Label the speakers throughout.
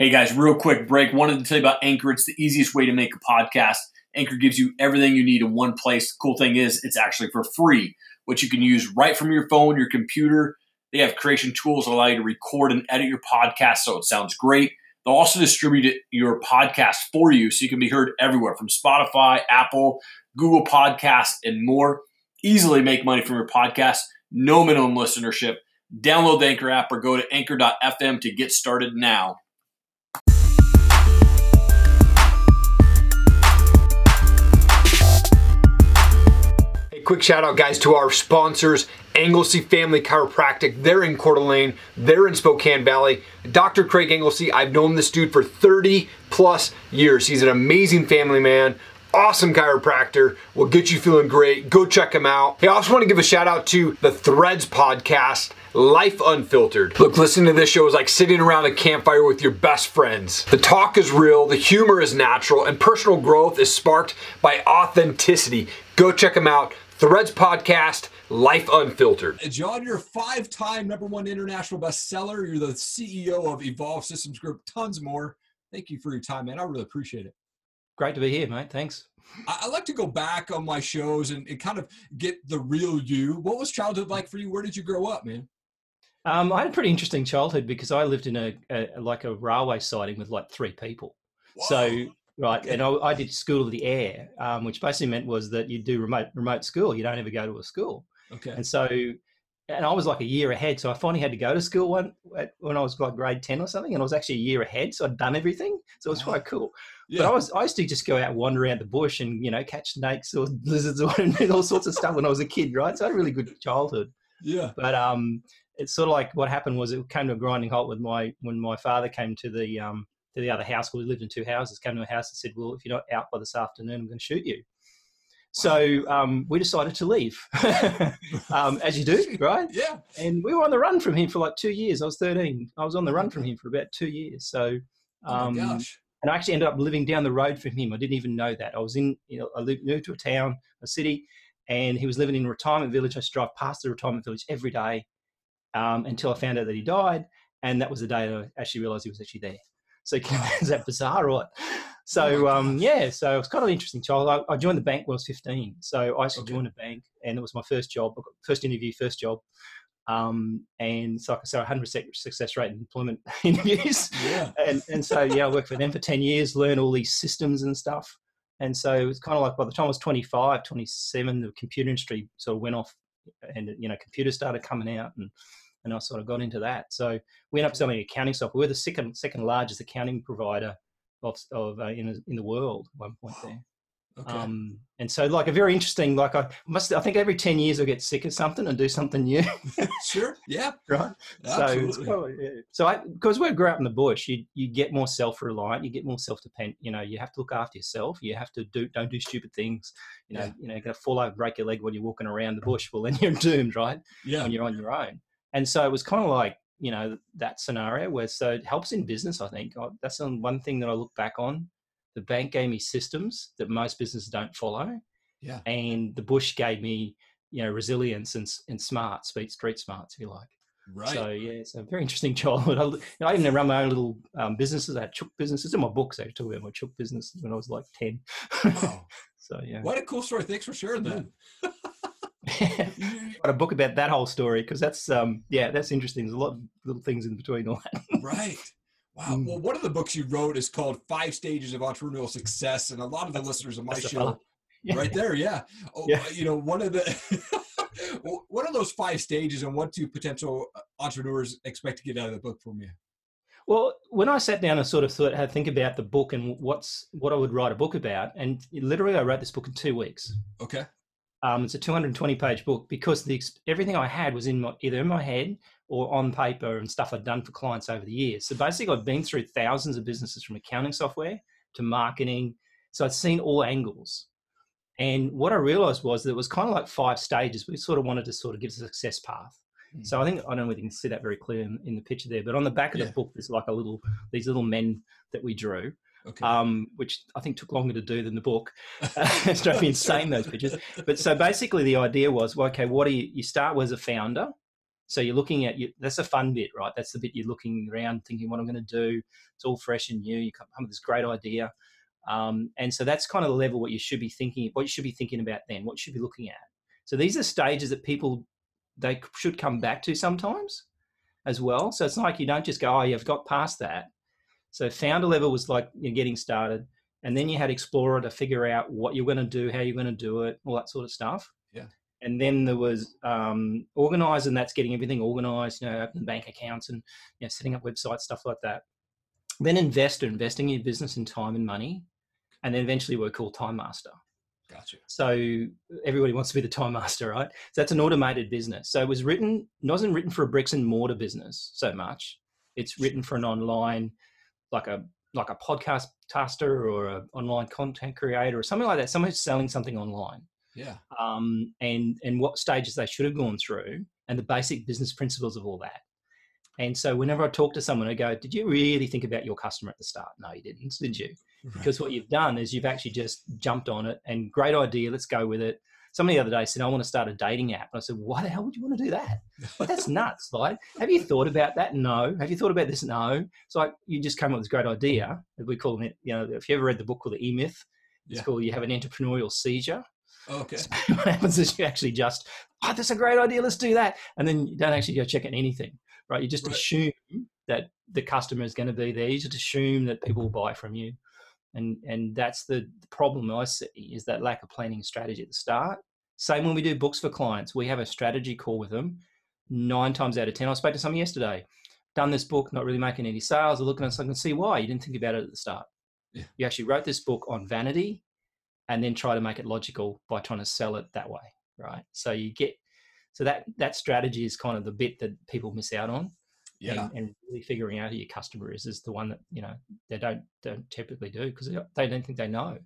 Speaker 1: Hey guys, real quick break. Wanted to tell you about Anchor. It's the easiest way to make a podcast. Anchor gives you everything you need in one place. The cool thing is, it's actually for free, which you can use right from your phone, your computer. They have creation tools that allow you to record and edit your podcast so it sounds great. They'll also distribute your podcast for you so you can be heard everywhere from Spotify, Apple, Google Podcasts, and more. Easily make money from your podcast. No minimum listenership. Download the Anchor app or go to anchor.fm to get started now.
Speaker 2: Quick shout out, guys, to our sponsors, Anglesey Family Chiropractic. They're in Coeur d'Alene, they're in Spokane Valley. Dr. Craig Anglesey, I've known this dude for 30 plus years. He's an amazing family man, awesome chiropractor, will get you feeling great. Go check him out. Hey, I also want to give a shout out to the Threads podcast. Life Unfiltered. Look, listening to this show is like sitting around a campfire with your best friends. The talk is real, the humor is natural, and personal growth is sparked by authenticity. Go check them out. Threads Podcast, Life Unfiltered.
Speaker 3: John, you're a five time number one international bestseller. You're the CEO of Evolve Systems Group, tons more. Thank you for your time, man. I really appreciate it.
Speaker 4: Great to be here, mate. Thanks.
Speaker 3: I, I like to go back on my shows and, and, kind of get the real you. What was childhood like for you? Where did you grow up, man?
Speaker 4: Um, I had a pretty interesting childhood because I lived in a, a like a railway siding with like three people. Whoa. So right? And I, I, did school of the air, um, which basically meant was that you do remote remote school. You don't ever go to a school.
Speaker 3: Okay.
Speaker 4: And so, and I was like a year ahead, so I finally had to go to school one when I was like grade ten or something, and I was actually a year ahead, so I'd done everything, so it was quite cool. Yeah. But I was I used to just go out and wander around the bush and you know catch snakes or lizards or all sorts of stuff when I was a kid, right? So I had a really good childhood.
Speaker 3: Yeah.
Speaker 4: But um, it's sort of like what happened was it came to a grinding halt with my when my father came to the um to the other house. Where we lived in two houses. Came to a house and said, "Well, if you're not out by this afternoon, I'm going to shoot you." So um, we decided to leave, um, as you do, right?
Speaker 3: Yeah.
Speaker 4: And we were on the run from him for like two years. I was 13. I was on the run from him for about two years. So,
Speaker 3: um, oh um, gosh.
Speaker 4: And I actually ended up living down the road from him. I didn't even know that. I was in, you know, I lived, moved to a town, a city, and he was living in a retirement village. I used to drive past the retirement village every day um, until I found out that he died. And that was the day I actually realized he was actually there. So is that bizarre, right? So oh um, yeah, so it was kind of an interesting child. I, I, joined the bank when I was 15. So I actually okay. joined a bank, and it was my first job, first interview, first job. Um, and so, so 100 success rate in employment interviews.
Speaker 3: Yeah.
Speaker 4: And, and so, yeah, I worked for them for 10 years, learned all these systems and stuff. And so it was kind of like by the time I was 25, 27, the computer industry sort of went off and, you know, computers started coming out and and I sort of got into that. So we ended up selling accounting software. We're the second second largest accounting provider of, of uh, in in the world at one point there. Okay. Um, and so like a very interesting like I must I think every 10 years I get sick of something and do something new.
Speaker 3: sure. Yeah.
Speaker 4: Right. Absolutely. So probably, yeah. so I because we grew up in the bush, you you get more self-reliant, you get more self-dependent, you know, you have to look after yourself. You have to do don't do stupid things. You know, yeah. you know, you're gonna fall over, break your leg when you're walking around the bush. Well then you're doomed, right?
Speaker 3: Yeah.
Speaker 4: When you're on your own. And so it was kind of like, you know, that scenario where so it helps in business, I think. That's one thing that I look back on. The bank gave me systems that most businesses don't follow.
Speaker 3: Yeah.
Speaker 4: And the bush gave me, you know, resilience and, and smart, speed, street smarts, if you like.
Speaker 3: Right.
Speaker 4: So yeah, it's a very interesting childhood. I, you know, I even run my own little um, businesses. I had chook businesses in my books. I talk about my chook business when I was like ten.
Speaker 3: Wow.
Speaker 4: so yeah.
Speaker 3: What a cool story! Thanks for sharing that.
Speaker 4: Got a book about that whole story because that's um yeah that's interesting. There's a lot of little things in between all that.
Speaker 3: right. Wow. Mm. Well, one of the books you wrote is called Five Stages of Entrepreneurial Success, and a lot of the listeners of my show, yeah. right there, yeah. Oh, yeah. You know, one of the what are those five stages, and what do potential uh, entrepreneurs expect to get out of the book from you?
Speaker 4: Well, when I sat down and sort of thought, had to think about the book and what's what I would write a book about, and literally I wrote this book in two weeks.
Speaker 3: Okay.
Speaker 4: Um, it's a 220 page book because the everything I had was in my, either in my head or on paper and stuff I'd done for clients over the years. So basically, I've been through thousands of businesses from accounting software to marketing. So I'd seen all angles. And what I realized was that it was kind of like five stages. We sort of wanted to sort of give a success path. Mm. So I think I don't know whether you can see that very clear in, in the picture there, but on the back of yeah. the book, there's like a little these little men that we drew okay. um, which I think took longer to do than the book. it's drove me insane those pictures. But so basically, the idea was, well, okay, what do you? You start with as a founder. So you're looking at you. That's a fun bit, right? That's the bit you're looking around, thinking what I'm going to do. It's all fresh and new. You come up with this great idea, um, and so that's kind of the level what you should be thinking. What you should be thinking about then. What you should be looking at. So these are stages that people they should come back to sometimes as well. So it's not like you don't just go, oh, you've got past that. So founder level was like you're getting started, and then you had explorer to figure out what you're going to do, how you're going to do it, all that sort of stuff Yeah. and then there was um, organize, and that's getting everything organized, you know, open bank accounts and you know, setting up websites, stuff like that. Then investor, investing in your business in time and money, and then eventually we're called time master.
Speaker 3: Gotcha.
Speaker 4: So everybody wants to be the time master, right? So that's an automated business. So it was written, it wasn't written for a bricks and mortar business so much. It's written for an online, like a like a podcast taster or an online content creator or something like that. Someone who's selling something online.
Speaker 3: Yeah.
Speaker 4: Um, and and what stages they should have gone through and the basic business principles of all that. And so whenever i talk to someone i go did you really think about your customer at the start? No you didn't did you? Right. because what you've done is you've actually just jumped on it and great idea let's go with it somebody the other day said i want to start a dating app and i said why the hell would you want to do that like, that's nuts like have you thought about that no have you thought about this no it's like you just came up with this great idea we call it you know if you ever read the book called the e-myth it's yeah. called you have an entrepreneurial seizure oh,
Speaker 3: Okay. So
Speaker 4: what happens is you actually just, oh, that's a great idea. Let's do that. And then you don't actually go check it anything, right? You just right. assume that the customer is going to be there. You just assume that people will buy from you. And, and that's the, problem I see is that lack of planning strategy at the start. Same when we do books for clients, we have a strategy call with them. Nine times out of 10, I spoke to someone yesterday, done this book, not really making any sales. They're looking at I can see why you didn't think about it at the start. Yeah. You actually wrote this book on vanity and then try to make it logical by trying to sell it that way right so you get so that that strategy is kind of the bit that people miss out on
Speaker 3: yeah.
Speaker 4: and, and really figuring out who your customer is is the one that you know they don't don't typically do because they don't think they know.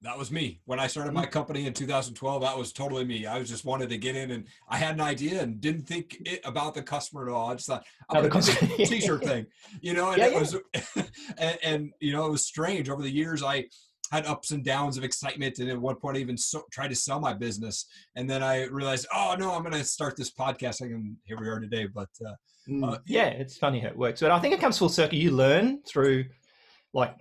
Speaker 3: That was me. When i started my mm. company in 2012 that was totally me. I was just wanted to get in and i had an idea and didn't think it, about the customer at all. I just thought i'm gonna do a t-shirt thing. You know and yeah, it yeah. was and, and, you know it was strange. Over the years i had ups and downs of excitement and at one point I even so, tried to sell my business. And then I realized oh no I'm going to start this podcast. And here we are today but uh,
Speaker 4: uh, yeah it's funny how it works. But I think it comes full circle. You learn through like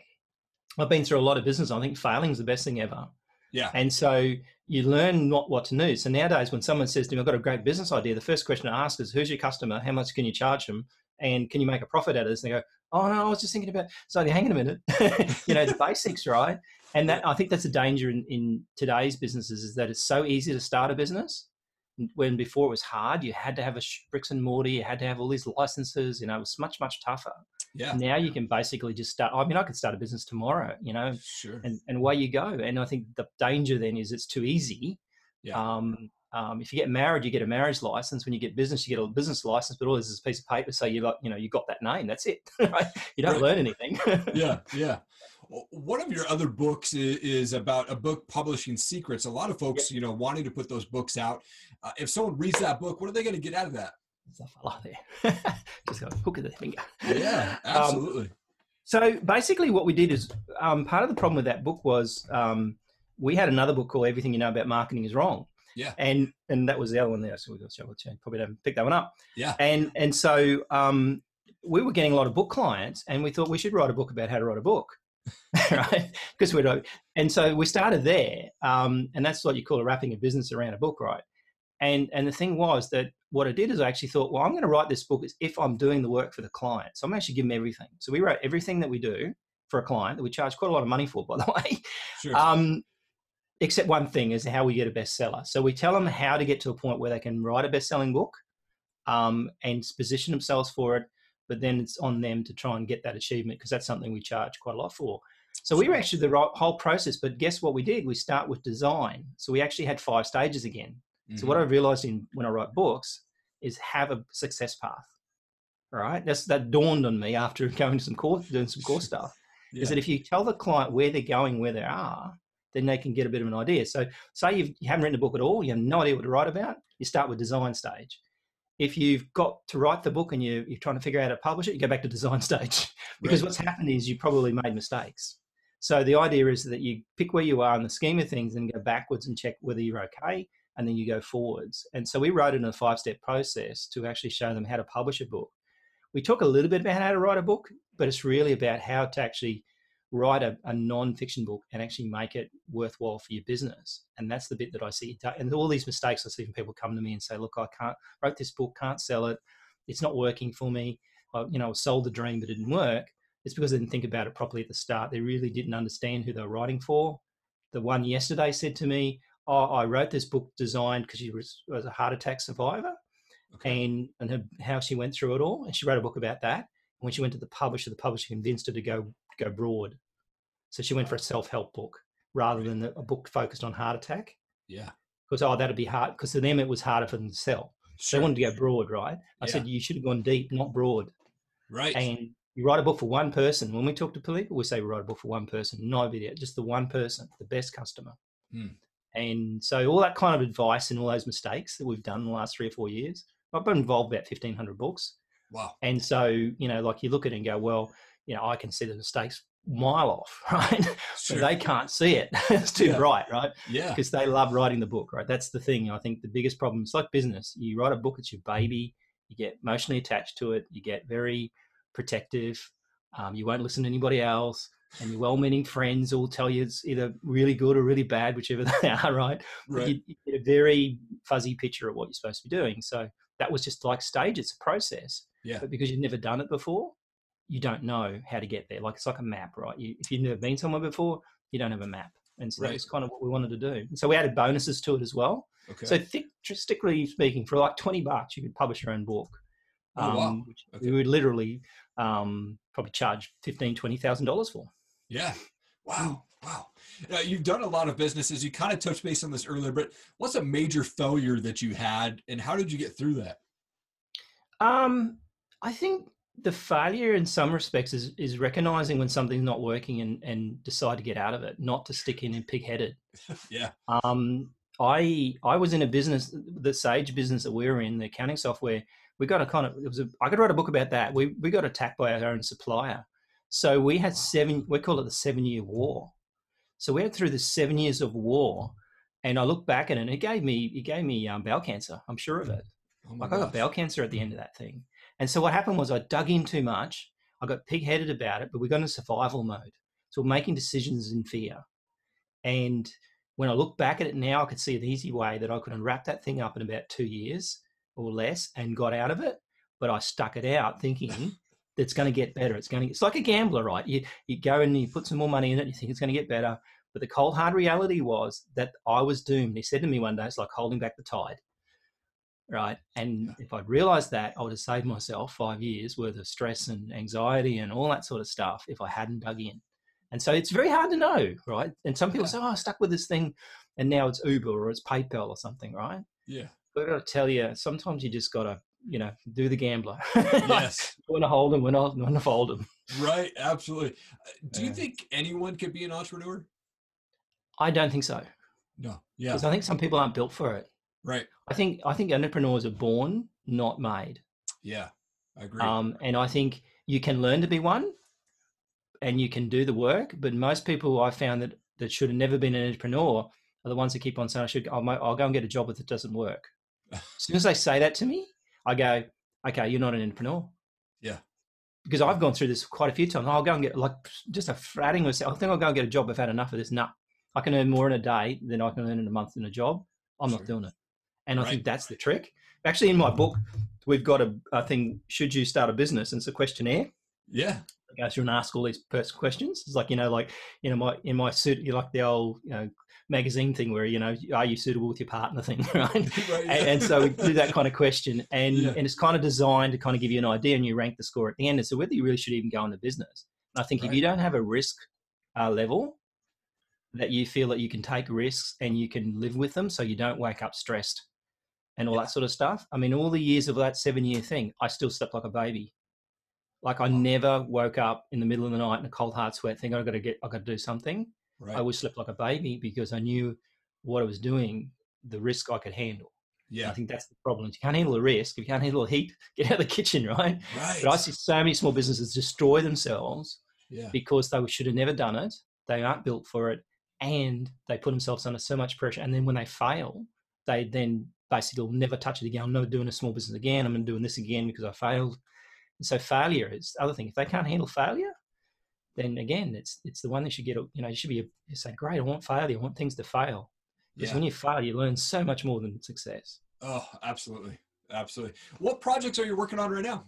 Speaker 4: I've been through a lot of business I think failing is the best thing ever.
Speaker 3: Yeah.
Speaker 4: And so you learn not what to do. So nowadays when someone says to me I've got a great business idea the first question I ask is who's your customer? How much can you charge them and can you make a profit out of this? And they go oh no, I was just thinking about. So hang on a minute, you know the basics, right? And that I think that's a danger in, in today's businesses is that it's so easy to start a business when before it was hard. You had to have a bricks and mortar, you had to have all these licenses. You know, it was much much tougher.
Speaker 3: Yeah.
Speaker 4: Now you can basically just start. I mean, I could start a business tomorrow. You know,
Speaker 3: sure.
Speaker 4: And and away you go. And I think the danger then is it's too easy.
Speaker 3: Yeah.
Speaker 4: Um, um, if you get married, you get a marriage license. When you get business, you get a business license. But all this is a piece of paper, so you like, you know, you got that name. That's it. Right? You don't right. learn anything.
Speaker 3: yeah, yeah. One of your other books is about a book publishing secrets. A lot of folks, you know, wanting to put those books out. Uh, if someone reads that book, what are they going to get out of that?
Speaker 4: There's a fella there. Just got a hook of the finger.
Speaker 3: Yeah, um, absolutely. Um,
Speaker 4: so basically, what we did is um, part of the problem with that book was um, we had another book called Everything You Know About Marketing Is Wrong
Speaker 3: yeah.
Speaker 4: And and that was the other one there. So we got to probably don't pick that one up.
Speaker 3: Yeah.
Speaker 4: And and so um, we were getting a lot of book clients, and we thought we should write a book about how to write a book. right? Because we don't. And so we started there, um, and that's what you call a wrapping a business around a book, right? And and the thing was that what I did is I actually thought, well, I'm going to write this book as if I'm doing the work for the client. So I'm actually giving them everything. So we wrote everything that we do for a client that we charge quite a lot of money for, by the way.
Speaker 3: Sure.
Speaker 4: Um, except one thing is how we get a bestseller. So we tell them how to get to a point where they can write a best-selling book um, and position themselves for it. But then it's on them to try and get that achievement because that's something we charge quite a lot for. So we were actually the right, whole process. But guess what we did? We start with design. So we actually had five stages again. Mm-hmm. So what mm-hmm. I realized in when I write books is have a success path. All right, That's that dawned on me after going to some course, doing some course stuff. Yeah. Is that if you tell the client where they're going, where they are, then they can get a bit of an idea. So, say you've, you haven't written a book at all, you have no idea what to write about, you start with design stage. If you've got to write the book and you, you're trying to figure out how to publish it, you go back to design stage because right. what's happened is you probably made mistakes. So the idea is that you pick where you are in the scheme of things and go backwards and check whether you're okay. and then you go forwards. And so we wrote it in a five step process to actually show them how to publish a book. We talk a little bit about how to write a book, but it's really about how to actually write a, a non-fiction book and actually make it worthwhile for your business. And that's the bit that I see. And all these mistakes I see when people come to me and say, "Look, I can't wrote this book, can't sell it, it's not working for me. I, you know, sold the dream, but it didn't work." It's because they didn't think about it properly at the start. They really didn't understand who they were writing for. The one yesterday said to me, "Oh, I wrote this book designed because she was, was a heart attack survivor." Okay. and and her, how she went through it all. And she wrote a book about that. And when she went to the publisher, the publisher convinced her to go go broad. So she went for a self help book rather than a book focused on heart attack.
Speaker 3: Yeah.
Speaker 4: Because oh, that'd be hard. Because to them it was harder for them to sell. Sure. They wanted to go broad, right? I yeah. said you should have gone deep, not broad.
Speaker 3: Right.
Speaker 4: And you write a book for one person. When we talk to people, we say we write a book for one person, no video, just the one person, the best customer. Hmm. And so all that kind of advice and all those mistakes that we've done in the last three or four years, I've been involved about fifteen hundred books.
Speaker 3: Wow.
Speaker 4: And so you know, like you look at it and go, well, you know, I can see the mistakes mile off, right? Sure. they can't see it. it's too
Speaker 3: yeah.
Speaker 4: bright, right?
Speaker 3: Yeah.
Speaker 4: Because they love writing the book, right? That's the thing. I think the biggest problem is like business. You write a book, it's your baby. You get emotionally attached to it. You get very protective. Um, you won't listen to anybody else. And your well-meaning friends all tell you it's either really good or really bad, whichever they are, right?
Speaker 3: right. You,
Speaker 4: you get a very fuzzy picture of what you're supposed to be doing. So that was just like stage. It's a process.
Speaker 3: Yeah.
Speaker 4: But because you've never done it before, you don't know how to get there. Like it's like a map, right? You, if you've never been somewhere before, you don't have a map. And so right. that's kind of what we wanted to do. And so we added bonuses to it as well.
Speaker 3: Okay.
Speaker 4: So statistically speaking, for like 20 bucks, you could publish your own book.
Speaker 3: Oh, um, wow.
Speaker 4: okay. We would literally um, probably charge fifteen, twenty thousand dollars for.
Speaker 3: Yeah. Wow. Wow. You've done a lot of businesses. You kind of touched base on this earlier, but what's a major failure that you had, and how did you get through that?
Speaker 4: Um, I think the failure in some respects is, is recognizing when something's not working and, and decide to get out of it, not to stick in and pig-headed.
Speaker 3: yeah.
Speaker 4: Um, I I was in a business, the Sage business that we were in, the accounting software. We got a kind of it was a, I could write a book about that. We we got attacked by our own supplier, so we had seven. We call it the seven year war. So we went through the seven years of war, and I look back at it, and it gave me it gave me um, bowel cancer. I'm sure of it.
Speaker 3: Oh
Speaker 4: like gosh. I got bowel cancer at the end of that thing. And so what happened was I dug in too much. I got pig-headed about it, but we got into survival mode. So we're making decisions in fear. And when I look back at it now, I could see an easy way that I could unwrap that thing up in about two years or less and got out of it. But I stuck it out thinking it's going to get better. It's going to. It's like a gambler, right? You you go and you put some more money in it. You think it's going to get better. But the cold hard reality was that I was doomed. He said to me one day, "It's like holding back the tide." Right? And if I'd realized that, I would have saved myself five years worth of stress and anxiety and all that sort of stuff if I hadn't dug in. And so it's very hard to know, right? And some people yeah. say, "Oh, I stuck with this thing, and now it's Uber or it's PayPal or something," right?
Speaker 3: Yeah.
Speaker 4: But I got to tell you, sometimes you just got to, you know, do the gambler.
Speaker 3: Yes.
Speaker 4: when to hold them, when to, when to fold them.
Speaker 3: Right. Absolutely. Uh, do you think anyone could be an entrepreneur?
Speaker 4: I don't think so.
Speaker 3: No. Yeah.
Speaker 4: Because I think some people aren't built for it.
Speaker 3: Right.
Speaker 4: I think I think entrepreneurs are born, not made.
Speaker 3: Yeah, I agree.
Speaker 4: Um, and I think you can learn to be one, and you can do the work. But most people I found that that should have never been an entrepreneur are the ones that keep on saying, "I should. I'll, I'll go and get a job if it doesn't work." as soon as they say that to me, I go, "Okay, you're not an entrepreneur."
Speaker 3: Yeah.
Speaker 4: Because I've gone through this quite a few times. I'll go and get like just a fratting myself. I think I'll go and get a job. I've had enough of this. Nah, I can earn more in a day than I can earn in a month in a job. I'm sure. not doing it. And right. I think that's the trick. Actually, in my book, we've got a, a thing, should you start a business? And it's a questionnaire.
Speaker 3: Yeah.
Speaker 4: I go through and ask all these questions. It's like, you know, like, you know, my, in my suit, you like the old, you know, magazine thing where, you know, are you suitable with your partner thing, right? right yeah. and, and, so we do that kind of question. And, yeah. and it's kind of designed to kind of give you an idea and you rank the score at the end. And so whether you really should even go into business. And I think right. if you don't have a risk uh, level, that you feel that you can take risks and you can live with them so you don't wake up stressed and all yeah. that sort of stuff. I mean, all the years of that seven year thing, I still slept like a baby. Like I never woke up in the middle of the night in a cold hard sweat thinking I've got to get, I've got to do something. Right. I always slept like a baby because I knew what I was doing, the risk I could handle.
Speaker 3: Yeah.
Speaker 4: I think that's the problem. If you can't handle the risk, if you can't handle the heat, get out of the kitchen, right?
Speaker 3: Right.
Speaker 4: But I see so many small businesses destroy themselves
Speaker 3: yeah.
Speaker 4: because they should have never done it. They aren't built for it. And they put themselves under so much pressure. And then when they fail, they then basically will never touch it again. I'm never doing a small business again. I'm doing this again because I failed. And so failure is the other thing. If they can't handle failure, then again, it's it's the one that should get. You know, you should be you say, "Great, I want failure. I want things to fail." Because yeah. when you fail, you learn so much more than success.
Speaker 3: Oh, absolutely, absolutely. What projects are you working on right now?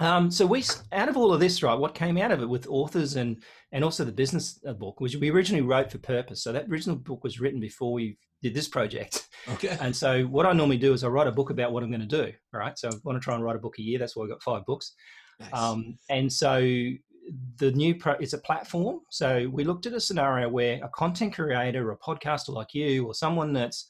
Speaker 4: Um, so we, out of all of this, right, what came out of it with authors and and also the business uh, book, which we originally wrote for purpose. So that original book was written before we did this project.
Speaker 3: Okay.
Speaker 4: And so what I normally do is I write a book about what I'm going to do. Right. So I want to try and write a book a year. That's why I got five books. Nice. Um, and so the new pro it's a platform. So we looked at a scenario where a content creator or a podcaster like you or someone that's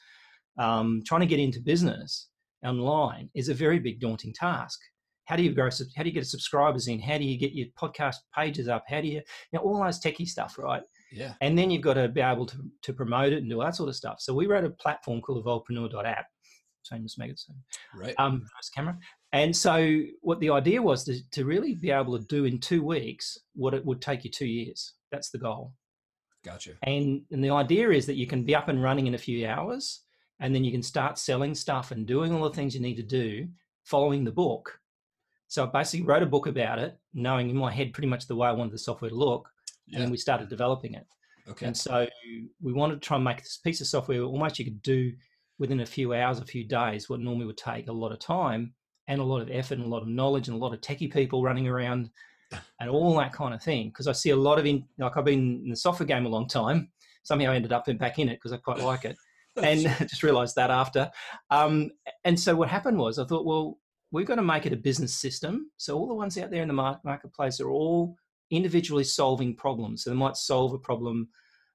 Speaker 4: um, trying to get into business online is a very big daunting task how do you grow how do you get subscribers in how do you get your podcast pages up how do you you know all those techie stuff right
Speaker 3: yeah
Speaker 4: and then you've got to be able to, to promote it and do all that sort of stuff so we wrote a platform called evolvepreneur.app same as Megaton.
Speaker 3: Right.
Speaker 4: Um, nice camera. And so, what the idea was to, to really be able to do in two weeks what it would take you two years. That's the goal.
Speaker 3: Gotcha.
Speaker 4: And and the idea is that you can be up and running in a few hours, and then you can start selling stuff and doing all the things you need to do, following the book, so I basically wrote a book about it, knowing in my head pretty much the way I wanted the software to look, yeah. and then we started developing it.
Speaker 3: Okay.
Speaker 4: And so we wanted to try and make this piece of software almost you could do within a few hours, a few days, what normally would take a lot of time and a lot of effort and a lot of knowledge and a lot of techie people running around and all that kind of thing. Because I see a lot of in like I've been in the software game a long time. Somehow I ended up back in it because I quite like it. and just realized that after. Um, and so what happened was I thought, well, we've got to make it a business system. So all the ones out there in the marketplace are all individually solving problems. So they might solve a problem.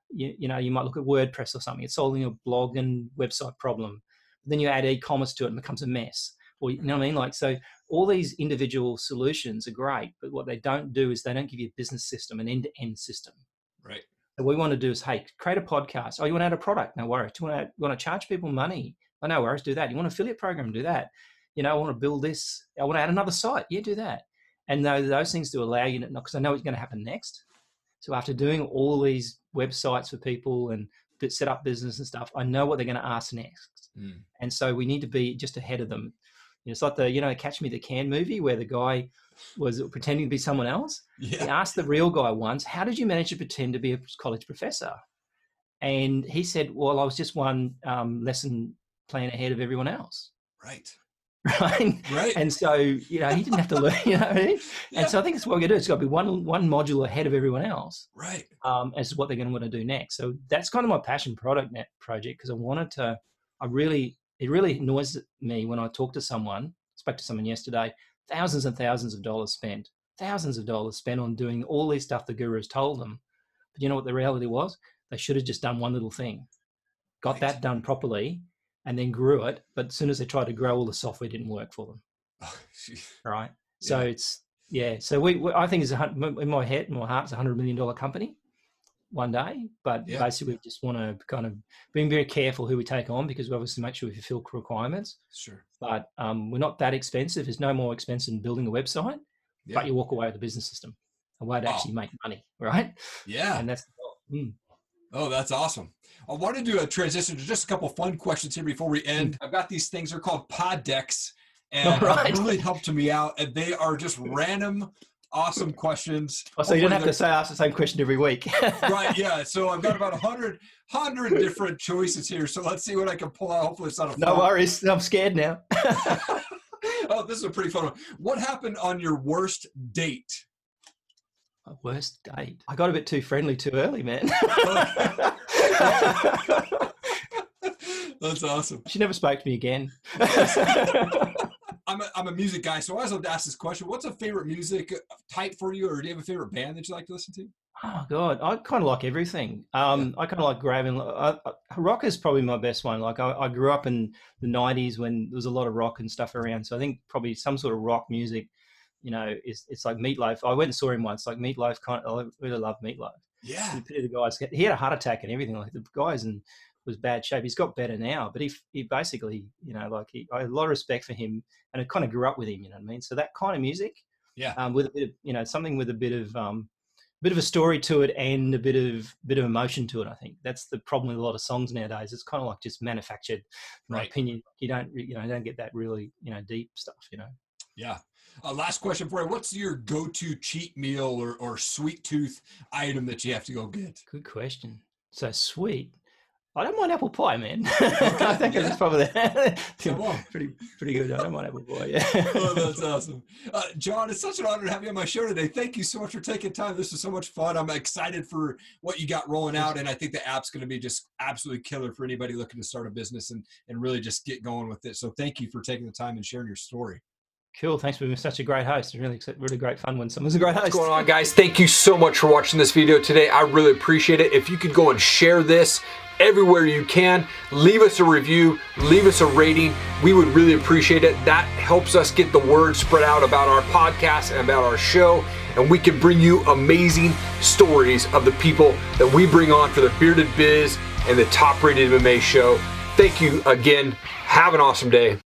Speaker 4: You, you know, you might look at WordPress or something. It's solving a blog and website problem. But then you add e-commerce to it and it becomes a mess. Or you know what I mean? Like so, all these individual solutions are great, but what they don't do is they don't give you a business system, an end-to-end system.
Speaker 3: Right.
Speaker 4: So what we want to do is, hey, create a podcast. Oh, you want to add a product? No worries. Do you want to, you want to charge people money? Oh, no worries. Do that. You want an affiliate program? Do that you know, I want to build this, I want to add another site. Yeah, do that. And those, those things to allow you to, not because I know what's going to happen next. So after doing all these websites for people and set up business and stuff, I know what they're going to ask next. Mm. And so we need to be just ahead of them. You know, it's like the, you know, Catch Me the Can movie where the guy was pretending to be someone else. Yeah. He asked the real guy once, how did you manage to pretend to be a college professor? And he said, well, I was just one um, lesson plan ahead of everyone else.
Speaker 3: Right.
Speaker 4: right?
Speaker 3: Right.
Speaker 4: And so, you know, he didn't have to learn, you know what I mean? Yeah. And so I think it's what we're going to do. It's got to be one one module ahead of everyone else.
Speaker 3: Right.
Speaker 4: Um, as to what they're going to want to do next. So that's kind of my passion product net project because I wanted to, I really, it really annoys me when I talk to someone, spoke to someone yesterday, thousands and thousands of dollars spent, thousands of dollars spent on doing all this stuff the gurus told them. But you know what the reality was? They should have just done one little thing, got right. that done properly, and then grew it. But as soon as they tried to grow, all the software didn't work for them. Oh, right. So yeah. it's yeah. So we, we, I think it's a, in my head, in my heart, it's a hundred million dollar company one day. But yeah. basically, we just want to kind of being very careful who we take on because we obviously make sure we fulfill requirements.
Speaker 3: Sure.
Speaker 4: But um, we're not that expensive. It's no more expensive than building a website. Yeah. But you walk away with a business system, a way to oh. actually make money, right?
Speaker 3: Yeah.
Speaker 4: And that's the goal. Mm.
Speaker 3: Oh, that's awesome. I want to do a transition to just a couple fun questions here before we end. I've got these things, they're called pod decks, and right. really helped me out. And they are just random, awesome questions.
Speaker 4: Oh, so you don't have to say ask the same question every week.
Speaker 3: right, yeah. So I've got about 100, 100 different choices here. So let's see what I can pull out. Hopefully it's not a
Speaker 4: No worries. I'm scared now.
Speaker 3: oh, this is a pretty fun one. What happened on your worst date?
Speaker 4: Worst date. I got a bit too friendly too early, man.
Speaker 3: That's awesome.
Speaker 4: She never spoke to me again.
Speaker 3: I'm a, I'm a music guy, so I always love to ask this question. What's a favorite music type for you, or do you have a favorite band that you like to listen to?
Speaker 4: Oh God, I kind of like everything. Um, yeah. I kind of like grabbing. Uh, rock is probably my best one. Like I, I, grew up in the '90s when there was a lot of rock and stuff around, so I think probably some sort of rock music you know, it's, it's like Meatloaf. I went and saw him once. Like Meatloaf, kind of, I really love Meatloaf.
Speaker 3: Yeah,
Speaker 4: the guys. He had a heart attack and everything. Like the guys in was bad shape. He's got better now, but he he basically, you know, like he, I had a lot of respect for him, and I kind of grew up with him. You know what I mean? So that kind of music,
Speaker 3: yeah,
Speaker 4: um, with a bit of, you know, something with a bit of um, bit of a story to it and a bit of bit of emotion to it. I think that's the problem with a lot of songs nowadays. It's kind of like just manufactured. In my opinion, you don't you know don't get that really you know deep stuff. You know.
Speaker 3: Yeah. Uh, last question for you: What's your go-to cheat meal or, or sweet tooth item that you have to go get?
Speaker 4: Good question. So sweet. I don't mind apple pie, man. I think yeah. it's probably pretty pretty good. I don't mind apple pie. Yeah.
Speaker 3: oh, that's awesome, uh, John. It's such an honor to have you on my show today. Thank you so much for taking time. This was so much fun. I'm excited for what you got rolling out, and I think the app's going to be just absolutely killer for anybody looking to start a business and and really just get going with it. So thank you for taking the time and sharing your story.
Speaker 4: Cool. Thanks for being such a great host. It's really, really great fun when someone's a great host.
Speaker 2: What's going on, guys? Thank you so much for watching this video today. I really appreciate it. If you could go and share this everywhere you can, leave us a review, leave us a rating. We would really appreciate it. That helps us get the word spread out about our podcast and about our show. And we can bring you amazing stories of the people that we bring on for the Bearded Biz and the top rated MMA show. Thank you again. Have an awesome day.